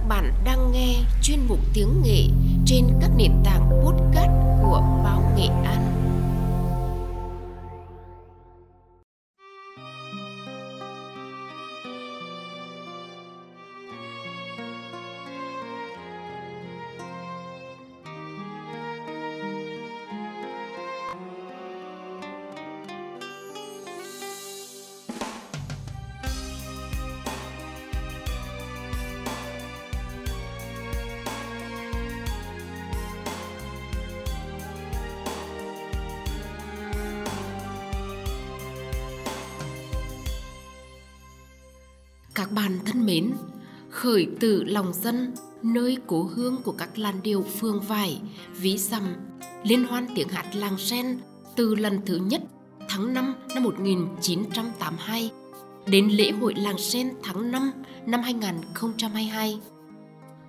Các bạn đang nghe chuyên mục tiếng nghệ trên các nền tảng podcast của báo Nghệ An. Các bạn thân mến, khởi từ lòng dân, nơi cố hương của các làn điệu phương vải, ví dặm, liên hoan tiếng hát làng sen từ lần thứ nhất tháng 5 năm 1982 đến lễ hội làng sen tháng 5 năm 2022.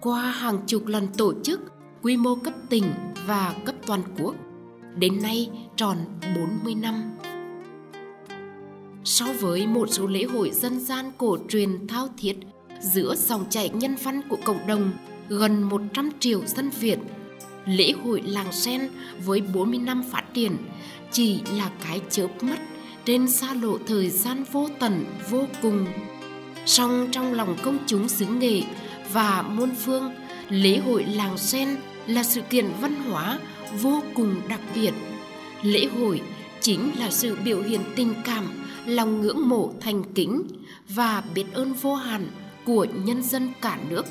Qua hàng chục lần tổ chức, quy mô cấp tỉnh và cấp toàn quốc, đến nay tròn 40 năm so với một số lễ hội dân gian cổ truyền thao thiết giữa dòng chảy nhân văn của cộng đồng gần 100 triệu dân Việt. Lễ hội làng sen với 40 năm phát triển chỉ là cái chớp mắt trên xa lộ thời gian vô tận vô cùng. Song trong lòng công chúng xứ nghệ và muôn phương, lễ hội làng sen là sự kiện văn hóa vô cùng đặc biệt. Lễ hội chính là sự biểu hiện tình cảm lòng ngưỡng mộ thành kính và biết ơn vô hạn của nhân dân cả nước,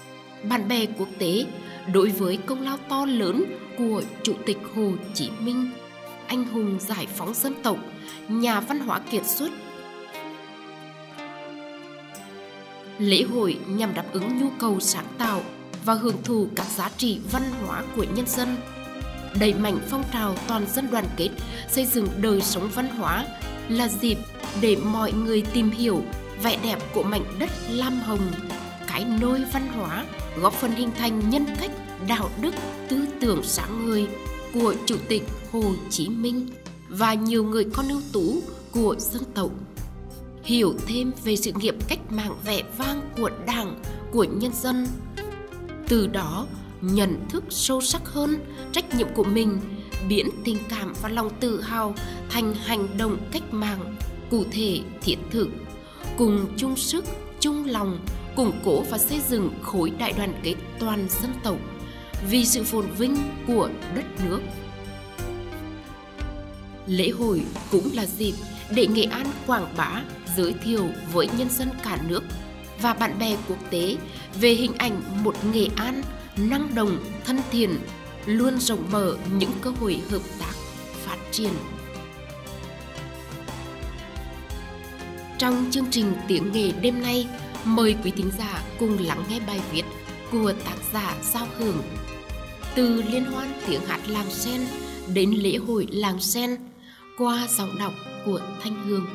bạn bè quốc tế đối với công lao to lớn của Chủ tịch Hồ Chí Minh, anh hùng giải phóng dân tộc, nhà văn hóa kiệt xuất. Lễ hội nhằm đáp ứng nhu cầu sáng tạo và hưởng thụ các giá trị văn hóa của nhân dân, đẩy mạnh phong trào toàn dân đoàn kết, xây dựng đời sống văn hóa là dịp để mọi người tìm hiểu vẻ đẹp của mảnh đất Lam Hồng, cái nôi văn hóa góp phần hình thành nhân cách, đạo đức, tư tưởng sáng người của Chủ tịch Hồ Chí Minh và nhiều người con ưu tú của dân tộc. Hiểu thêm về sự nghiệp cách mạng vẻ vang của Đảng, của nhân dân. Từ đó, nhận thức sâu sắc hơn trách nhiệm của mình, biến tình cảm và lòng tự hào thành hành động cách mạng, cụ thể, thiết thực, cùng chung sức, chung lòng, củng cố và xây dựng khối đại đoàn kết toàn dân tộc vì sự phồn vinh của đất nước. Lễ hội cũng là dịp để nghệ an, quảng bá giới thiệu với nhân dân cả nước và bạn bè quốc tế về hình ảnh một nghệ an năng động thân thiện luôn rộng mở những cơ hội hợp tác phát triển Trong chương trình tiếng nghề đêm nay, mời quý thính giả cùng lắng nghe bài viết của tác giả Giao Hưởng. Từ liên hoan tiếng hát làng sen đến lễ hội làng sen qua giọng đọc của Thanh Hương.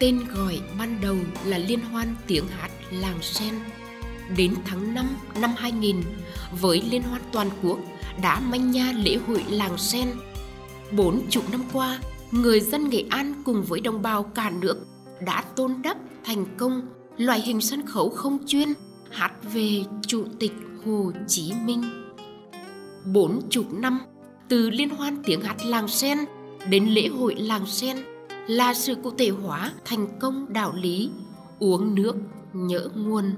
Tên gọi ban đầu là Liên hoan tiếng hát làng sen. Đến tháng 5 năm 2000, với Liên hoan toàn quốc đã manh nha lễ hội làng sen. Bốn chục năm qua, người dân Nghệ An cùng với đồng bào cả nước đã tôn đắp thành công loại hình sân khấu không chuyên hát về Chủ tịch Hồ Chí Minh. Bốn chục năm, từ liên hoan tiếng hát làng sen đến lễ hội làng sen là sự cụ thể hóa thành công đạo lý uống nước nhớ nguồn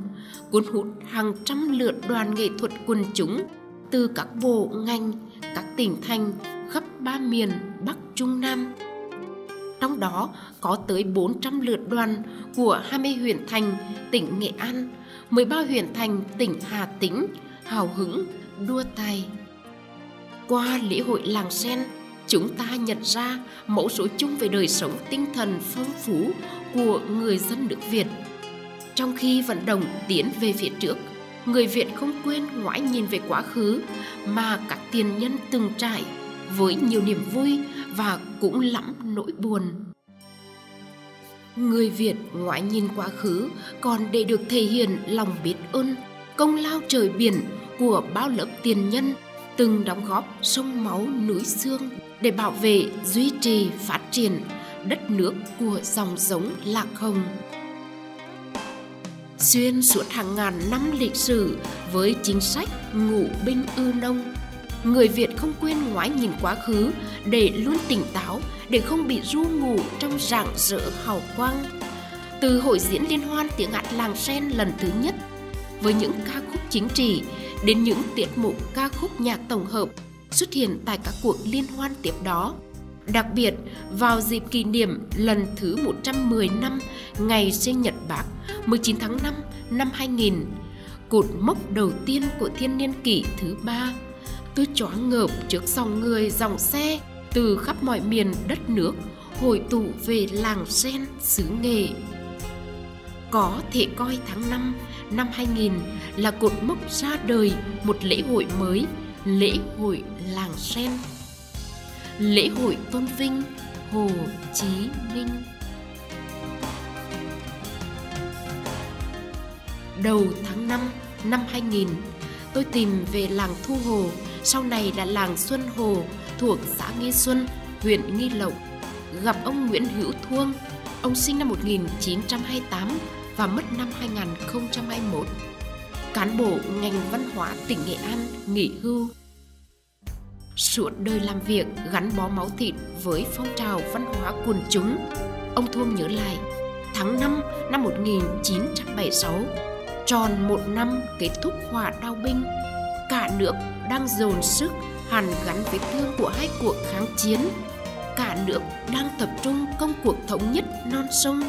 cuốn hút hàng trăm lượt đoàn nghệ thuật quần chúng từ các bộ ngành các tỉnh thành khắp ba miền Bắc Trung Nam. Trong đó có tới 400 lượt đoàn của 20 huyện thành tỉnh Nghệ An, 13 huyện thành tỉnh Hà Tĩnh, hào hứng, đua tài. Qua lễ hội làng sen, chúng ta nhận ra mẫu số chung về đời sống tinh thần phong phú của người dân nước Việt. Trong khi vận động tiến về phía trước, người Việt không quên ngoái nhìn về quá khứ mà các tiền nhân từng trải với nhiều niềm vui và cũng lắm nỗi buồn. Người Việt ngoái nhìn quá khứ còn để được thể hiện lòng biết ơn, công lao trời biển của bao lớp tiền nhân từng đóng góp sông máu núi xương để bảo vệ, duy trì, phát triển đất nước của dòng giống Lạc Hồng. Xuyên suốt hàng ngàn năm lịch sử với chính sách ngụ binh ư nông, người Việt không quên ngoái nhìn quá khứ để luôn tỉnh táo, để không bị ru ngủ trong rạng rỡ hào quang. Từ hội diễn liên hoan tiếng hát làng sen lần thứ nhất với những ca khúc chính trị đến những tiết mục ca khúc nhạc tổng hợp xuất hiện tại các cuộc liên hoan tiếp đó. Đặc biệt, vào dịp kỷ niệm lần thứ 110 năm ngày sinh nhật Bác 19 tháng 5 năm 2000, cột mốc đầu tiên của thiên niên kỷ thứ ba, tôi choáng ngợp trước dòng người dòng xe từ khắp mọi miền đất nước hội tụ về làng sen xứ nghệ. Có thể coi tháng 5 năm 2000 là cột mốc ra đời một lễ hội mới, lễ hội làng sen. Lễ hội tôn vinh Hồ Chí Minh. Đầu tháng 5 năm 2000, tôi tìm về làng Thu Hồ, sau này là làng Xuân Hồ thuộc xã Nghi Xuân, huyện Nghi Lộc. Gặp ông Nguyễn Hữu Thuông, ông sinh năm 1928 và mất năm 2021. Cán bộ ngành văn hóa tỉnh Nghệ An nghỉ hưu. Suốt đời làm việc gắn bó máu thịt với phong trào văn hóa quần chúng, ông Thuông nhớ lại tháng 5 năm 1976, tròn một năm kết thúc hỏa đao binh, cả nước đang dồn sức hàn gắn vết thương của hai cuộc kháng chiến. Cả nước đang tập trung công cuộc thống nhất non sông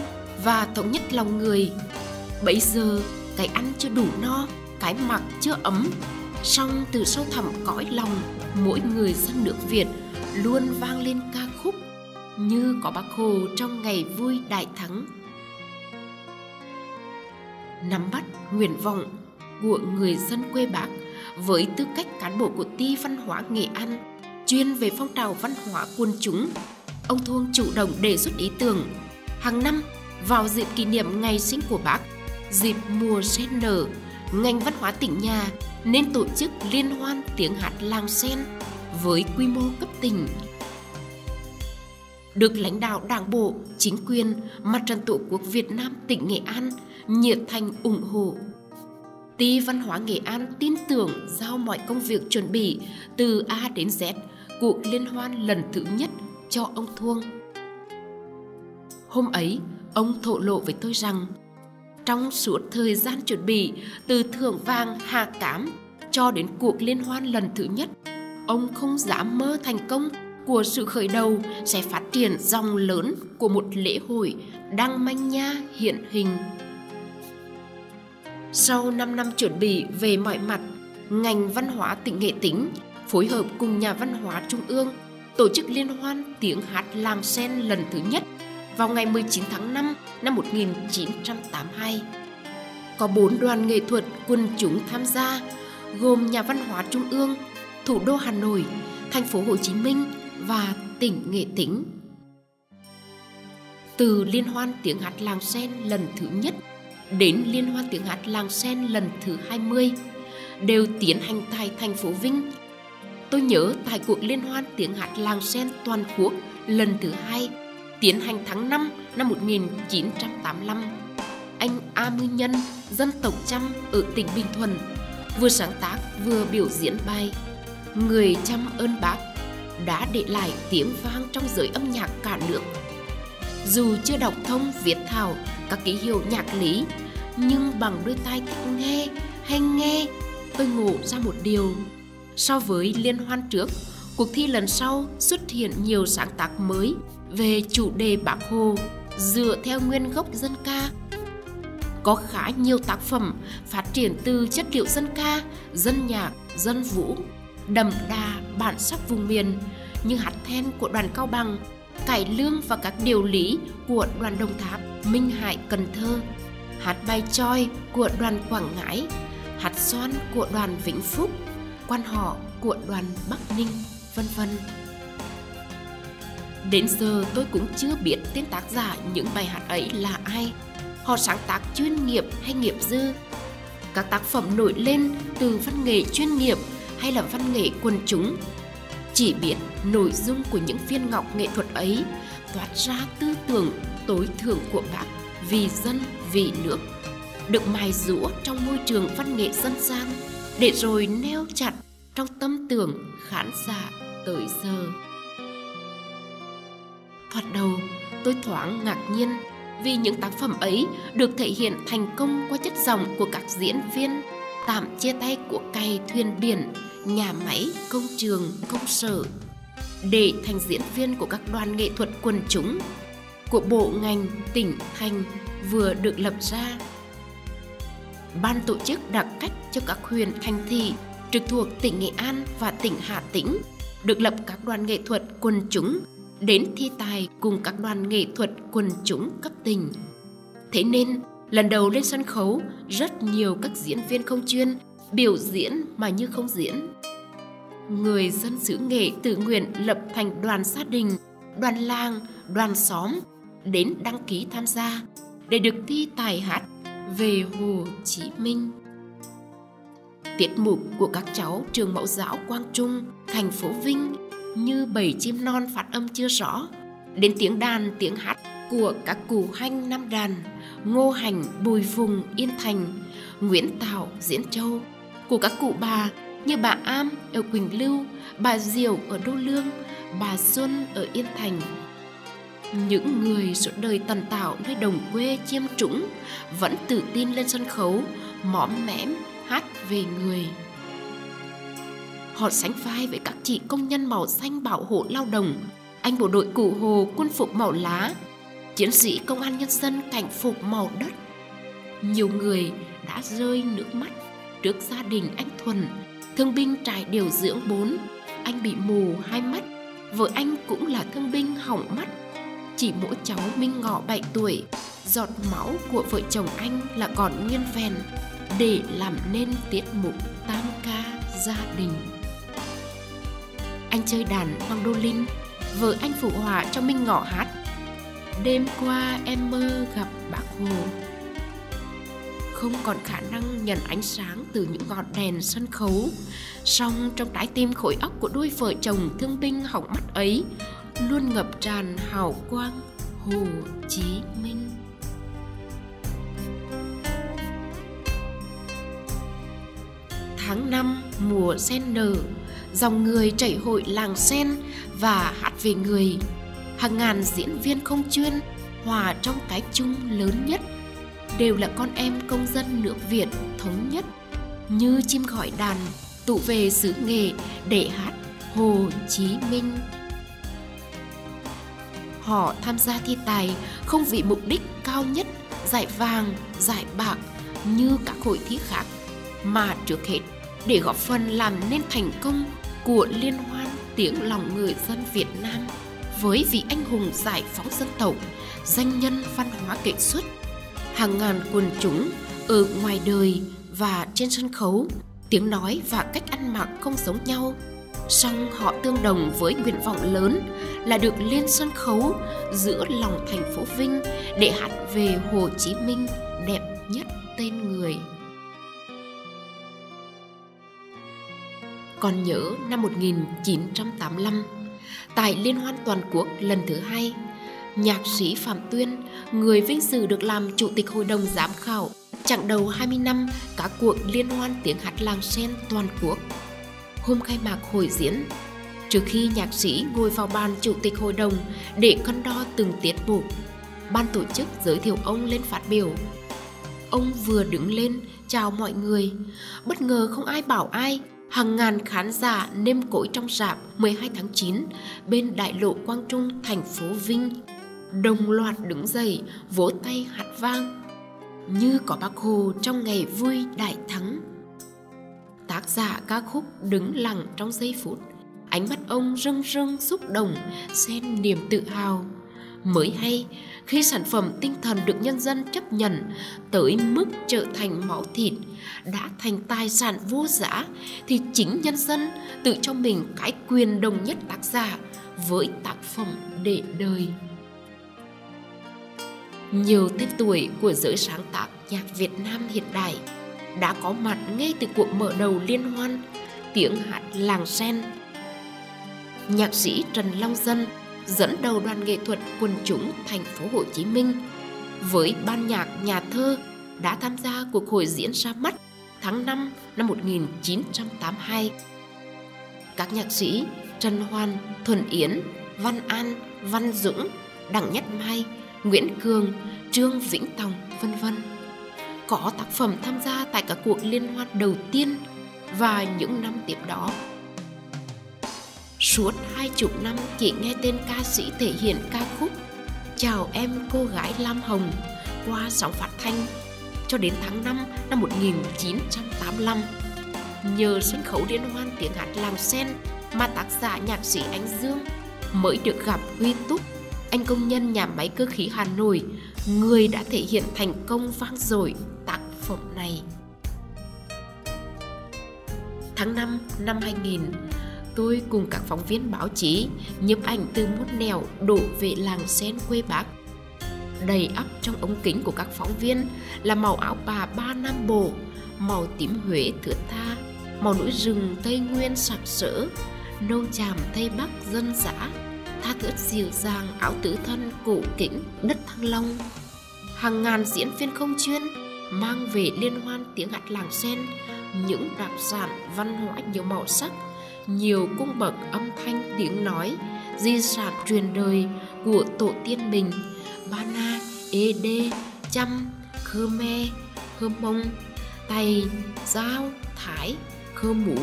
và thống nhất lòng người. Bây giờ, cái ăn chưa đủ no, cái mặc chưa ấm, song từ sâu thẳm cõi lòng, mỗi người dân nước Việt luôn vang lên ca khúc như có bác Hồ trong ngày vui đại thắng. Nắm bắt nguyện vọng của người dân quê Bác với tư cách cán bộ của Ti Văn hóa Nghệ An, chuyên về phong trào văn hóa quân chúng, ông Thuông chủ động đề xuất ý tưởng hàng năm vào dịp kỷ niệm ngày sinh của bác, dịp mùa sen nở, ngành văn hóa tỉnh nhà nên tổ chức liên hoan tiếng hát làng sen với quy mô cấp tỉnh. Được lãnh đạo đảng bộ, chính quyền, mặt trận tổ quốc Việt Nam tỉnh Nghệ An nhiệt thành ủng hộ. Ty Văn hóa Nghệ An tin tưởng giao mọi công việc chuẩn bị từ A đến Z cuộc liên hoan lần thứ nhất cho ông Thuông. Hôm ấy, Ông thổ lộ với tôi rằng trong suốt thời gian chuẩn bị từ thưởng vàng hạ cám cho đến cuộc liên hoan lần thứ nhất, ông không dám mơ thành công của sự khởi đầu sẽ phát triển dòng lớn của một lễ hội đang manh nha hiện hình. Sau 5 năm chuẩn bị về mọi mặt, ngành văn hóa tỉnh Nghệ Tĩnh phối hợp cùng nhà văn hóa Trung ương tổ chức liên hoan tiếng hát làng sen lần thứ nhất vào ngày 19 tháng 5 năm 1982. Có bốn đoàn nghệ thuật quân chúng tham gia, gồm Nhà văn hóa Trung ương, thủ đô Hà Nội, thành phố Hồ Chí Minh và tỉnh Nghệ Tĩnh. Từ liên hoan tiếng hát làng sen lần thứ nhất đến liên hoan tiếng hát làng sen lần thứ 20 đều tiến hành tại thành phố Vinh. Tôi nhớ tại cuộc liên hoan tiếng hát làng sen toàn quốc lần thứ hai tiến hành tháng 5 năm 1985. Anh A Mư Nhân, dân tộc Chăm ở tỉnh Bình Thuận, vừa sáng tác vừa biểu diễn bài Người chăm ơn bác đã để lại tiếng vang trong giới âm nhạc cả nước. Dù chưa đọc thông viết thảo các ký hiệu nhạc lý, nhưng bằng đôi tai thích nghe hay nghe, tôi ngộ ra một điều. So với liên hoan trước, cuộc thi lần sau xuất hiện nhiều sáng tác mới về chủ đề Bác Hồ dựa theo nguyên gốc dân ca. Có khá nhiều tác phẩm phát triển từ chất liệu dân ca, dân nhạc, dân vũ, đậm đà bản sắc vùng miền như hát then của đoàn Cao Bằng, cải lương và các điều lý của đoàn Đồng Tháp, Minh Hải, Cần Thơ, hát bay choi của đoàn Quảng Ngãi, hát xoan của đoàn Vĩnh Phúc, quan họ của đoàn Bắc Ninh, vân vân. Đến giờ tôi cũng chưa biết tên tác giả những bài hát ấy là ai. Họ sáng tác chuyên nghiệp hay nghiệp dư. Các tác phẩm nổi lên từ văn nghệ chuyên nghiệp hay là văn nghệ quần chúng. Chỉ biết nội dung của những viên ngọc nghệ thuật ấy toát ra tư tưởng tối thượng của bác vì dân, vì nước, được mài rũa trong môi trường văn nghệ dân gian để rồi neo chặt trong tâm tưởng khán giả tới giờ. Thoạt đầu, tôi thoáng ngạc nhiên vì những tác phẩm ấy được thể hiện thành công qua chất giọng của các diễn viên tạm chia tay của cày thuyền biển, nhà máy, công trường, công sở để thành diễn viên của các đoàn nghệ thuật quần chúng của bộ ngành tỉnh thành vừa được lập ra. Ban tổ chức đặt cách cho các huyện thành thị trực thuộc tỉnh Nghệ An và tỉnh Hà Tĩnh được lập các đoàn nghệ thuật quần chúng đến thi tài cùng các đoàn nghệ thuật quần chúng cấp tỉnh. Thế nên, lần đầu lên sân khấu, rất nhiều các diễn viên không chuyên biểu diễn mà như không diễn. Người dân xứ nghệ tự nguyện lập thành đoàn gia đình, đoàn làng, đoàn xóm đến đăng ký tham gia để được thi tài hát về Hồ Chí Minh. Tiết mục của các cháu trường mẫu giáo Quang Trung, thành phố Vinh như bầy chim non phát âm chưa rõ, đến tiếng đàn tiếng hát của các cụ hanh Nam Đàn, Ngô Hành, Bùi Phùng, Yên Thành, Nguyễn Tạo, Diễn Châu, của các cụ bà như bà Am ở Quỳnh Lưu, bà Diệu ở Đô Lương, bà Xuân ở Yên Thành. Những người suốt đời tần tạo nơi đồng quê chiêm trũng vẫn tự tin lên sân khấu, móm mẽm hát về người. Họ sánh vai với các chị công nhân màu xanh bảo hộ lao động, anh bộ đội cụ hồ quân phục màu lá, chiến sĩ công an nhân dân cảnh phục màu đất. Nhiều người đã rơi nước mắt trước gia đình anh Thuần, thương binh trại điều dưỡng 4. Anh bị mù hai mắt, vợ anh cũng là thương binh hỏng mắt. Chỉ mỗi cháu Minh Ngọ 7 tuổi, giọt máu của vợ chồng anh là còn nguyên vẹn để làm nên tiết mục tam ca gia đình. Anh chơi đàn mandolin, vợ anh phụ họa cho Minh Ngọ hát. Đêm qua em mơ gặp bác Hồ không còn khả năng nhận ánh sáng từ những ngọn đèn sân khấu song trong trái tim khối óc của đôi vợ chồng thương binh hỏng mắt ấy luôn ngập tràn hào quang hồ chí minh tháng năm mùa sen nở dòng người chảy hội làng sen và hát về người hàng ngàn diễn viên không chuyên hòa trong cái chung lớn nhất đều là con em công dân nước Việt thống nhất như chim gọi đàn tụ về xứ nghề để hát Hồ Chí Minh. Họ tham gia thi tài không vì mục đích cao nhất giải vàng, giải bạc như các hội thi khác mà trước hết để góp phần làm nên thành công của liên hoan tiếng lòng người dân Việt Nam với vị anh hùng giải phóng dân tộc, danh nhân văn hóa nghệ xuất hàng ngàn quần chúng ở ngoài đời và trên sân khấu tiếng nói và cách ăn mặc không giống nhau song họ tương đồng với nguyện vọng lớn là được lên sân khấu giữa lòng thành phố Vinh để hát về Hồ Chí Minh đẹp nhất tên người. Còn nhớ năm 1985, tại Liên hoan toàn quốc lần thứ hai, nhạc sĩ Phạm Tuyên, người vinh dự được làm chủ tịch hội đồng giám khảo chặng đầu 20 năm các cuộc liên hoan tiếng hát làng sen toàn quốc. Hôm khai mạc hội diễn, trước khi nhạc sĩ ngồi vào bàn chủ tịch hội đồng để cân đo từng tiết mục, ban tổ chức giới thiệu ông lên phát biểu. Ông vừa đứng lên chào mọi người, bất ngờ không ai bảo ai, hàng ngàn khán giả nêm cối trong rạp 12 tháng 9 bên đại lộ Quang Trung, thành phố Vinh. Đồng loạt đứng dậy vỗ tay hát vang. Như có bác hồ trong ngày vui đại thắng. Tác giả ca khúc đứng lặng trong giây phút. Ánh mắt ông rưng rưng xúc động xen niềm tự hào mới hay khi sản phẩm tinh thần được nhân dân chấp nhận tới mức trở thành máu thịt, đã thành tài sản vô giá, thì chính nhân dân tự cho mình cái quyền đồng nhất tác giả với tác phẩm để đời nhiều tên tuổi của giới sáng tác nhạc Việt Nam hiện đại đã có mặt ngay từ cuộc mở đầu liên hoan, tiếng hát làng sen. Nhạc sĩ Trần Long Dân dẫn đầu đoàn nghệ thuật quần chúng thành phố Hồ Chí Minh với ban nhạc nhà thơ đã tham gia cuộc hội diễn ra mắt tháng 5 năm 1982. Các nhạc sĩ Trần Hoan, Thuần Yến, Văn An, Văn Dũng, Đặng Nhất Mai, Nguyễn Cường, Trương Vĩnh Tòng, vân vân có tác phẩm tham gia tại các cuộc liên hoan đầu tiên và những năm tiếp đó. Suốt hai chục năm chỉ nghe tên ca sĩ thể hiện ca khúc Chào em cô gái Lam Hồng qua sóng phát thanh cho đến tháng 5 năm 1985. Nhờ sân khấu liên hoan tiếng hát làng sen mà tác giả nhạc sĩ Anh Dương mới được gặp Huy Túc, anh công nhân nhà máy cơ khí Hà Nội, người đã thể hiện thành công vang dội tác phẩm này. Tháng 5 năm 2000, tôi cùng các phóng viên báo chí nhiếp ảnh từ một nẻo đổ về làng sen quê bác Đầy ắp trong ống kính của các phóng viên là màu áo bà ba Nam Bộ, màu tím Huế thượng tha, màu núi rừng Tây Nguyên sặc sỡ, nâu chàm Tây Bắc dân dã, tha thướt dịu dàng áo tứ thân cổ kính đất Thăng Long. Hàng ngàn diễn viên không chuyên mang về liên hoan tiếng hát làng sen những đặc sản văn hóa nhiều màu sắc nhiều cung bậc âm thanh tiếng nói di sản truyền đời của tổ tiên mình. Ba na ê đê chăm khmer Khmer, mông tày giao thái khơ mũ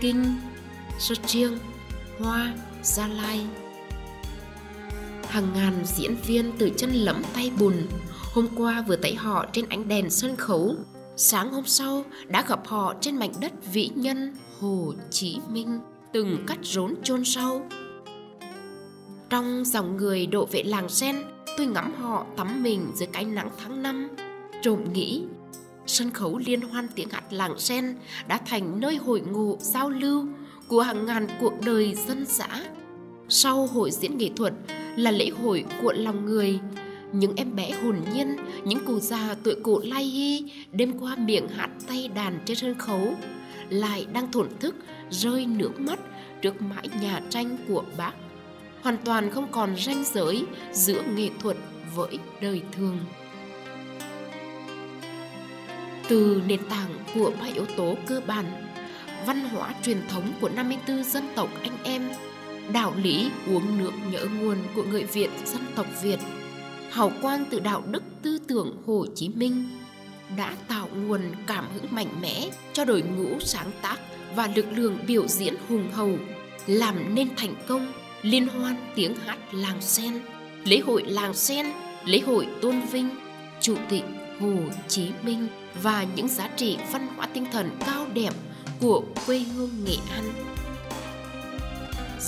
kinh sơ chiêng hoa gia lai. Hàng ngàn diễn viên từ chân lẫm tay bùn hôm qua vừa thấy họ trên ánh đèn sân khấu. Sáng hôm sau đã gặp họ trên mảnh đất vĩ nhân Hồ Chí Minh, từng cắt rốn chôn sâu. Trong dòng người đổ vệ làng sen, tôi ngắm họ tắm mình dưới cái nắng tháng năm, trộm nghĩ sân khấu liên hoan tiếng hát làng sen đã thành nơi hội ngộ giao lưu của hàng ngàn cuộc đời dân dã. Sau hội diễn nghệ thuật là lễ hội của lòng người, những em bé hồn nhiên, những cụ già tuổi cụ lai hy đêm qua miệng hát tay đàn trên sân khấu lại đang thổn thức, rơi nước mắt trước mãi nhà tranh của bác. Hoàn toàn không còn ranh giới giữa nghệ thuật với đời thường. Từ nền tảng của ba yếu tố cơ bản, văn hóa truyền thống của 54 dân tộc anh em, đạo lý uống nước nhớ nguồn của người Việt dân tộc Việt, hào quang từ đạo đức tư tưởng Hồ Chí Minh đã tạo nguồn cảm hứng mạnh mẽ cho đội ngũ sáng tác và lực lượng biểu diễn hùng hầu làm nên thành công liên hoan tiếng hát làng sen, lễ hội làng sen, lễ hội tôn vinh, chủ tịch hồ chí minh và những giá trị văn hóa tinh thần cao đẹp của quê hương nghệ an.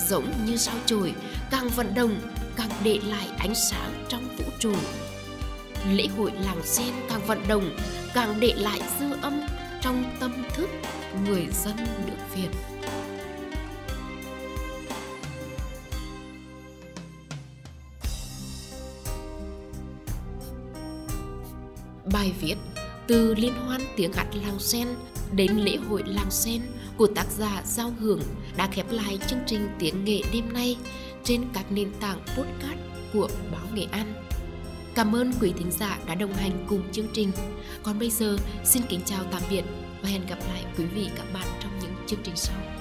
Giống như sao chổi, càng vận động, càng để lại ánh sáng trong vũ trụ lễ hội làng sen càng vận động, càng để lại dư âm trong tâm thức người dân nước Việt. Bài viết từ liên hoan tiếng hát làng sen đến lễ hội làng sen của tác giả Giao Hưởng đã khép lại chương trình tiếng nghệ đêm nay trên các nền tảng podcast của báo Nghệ An. Cảm ơn quý thính giả đã đồng hành cùng chương trình. Còn bây giờ, xin kính chào tạm biệt và hẹn gặp lại quý vị các bạn trong những chương trình sau.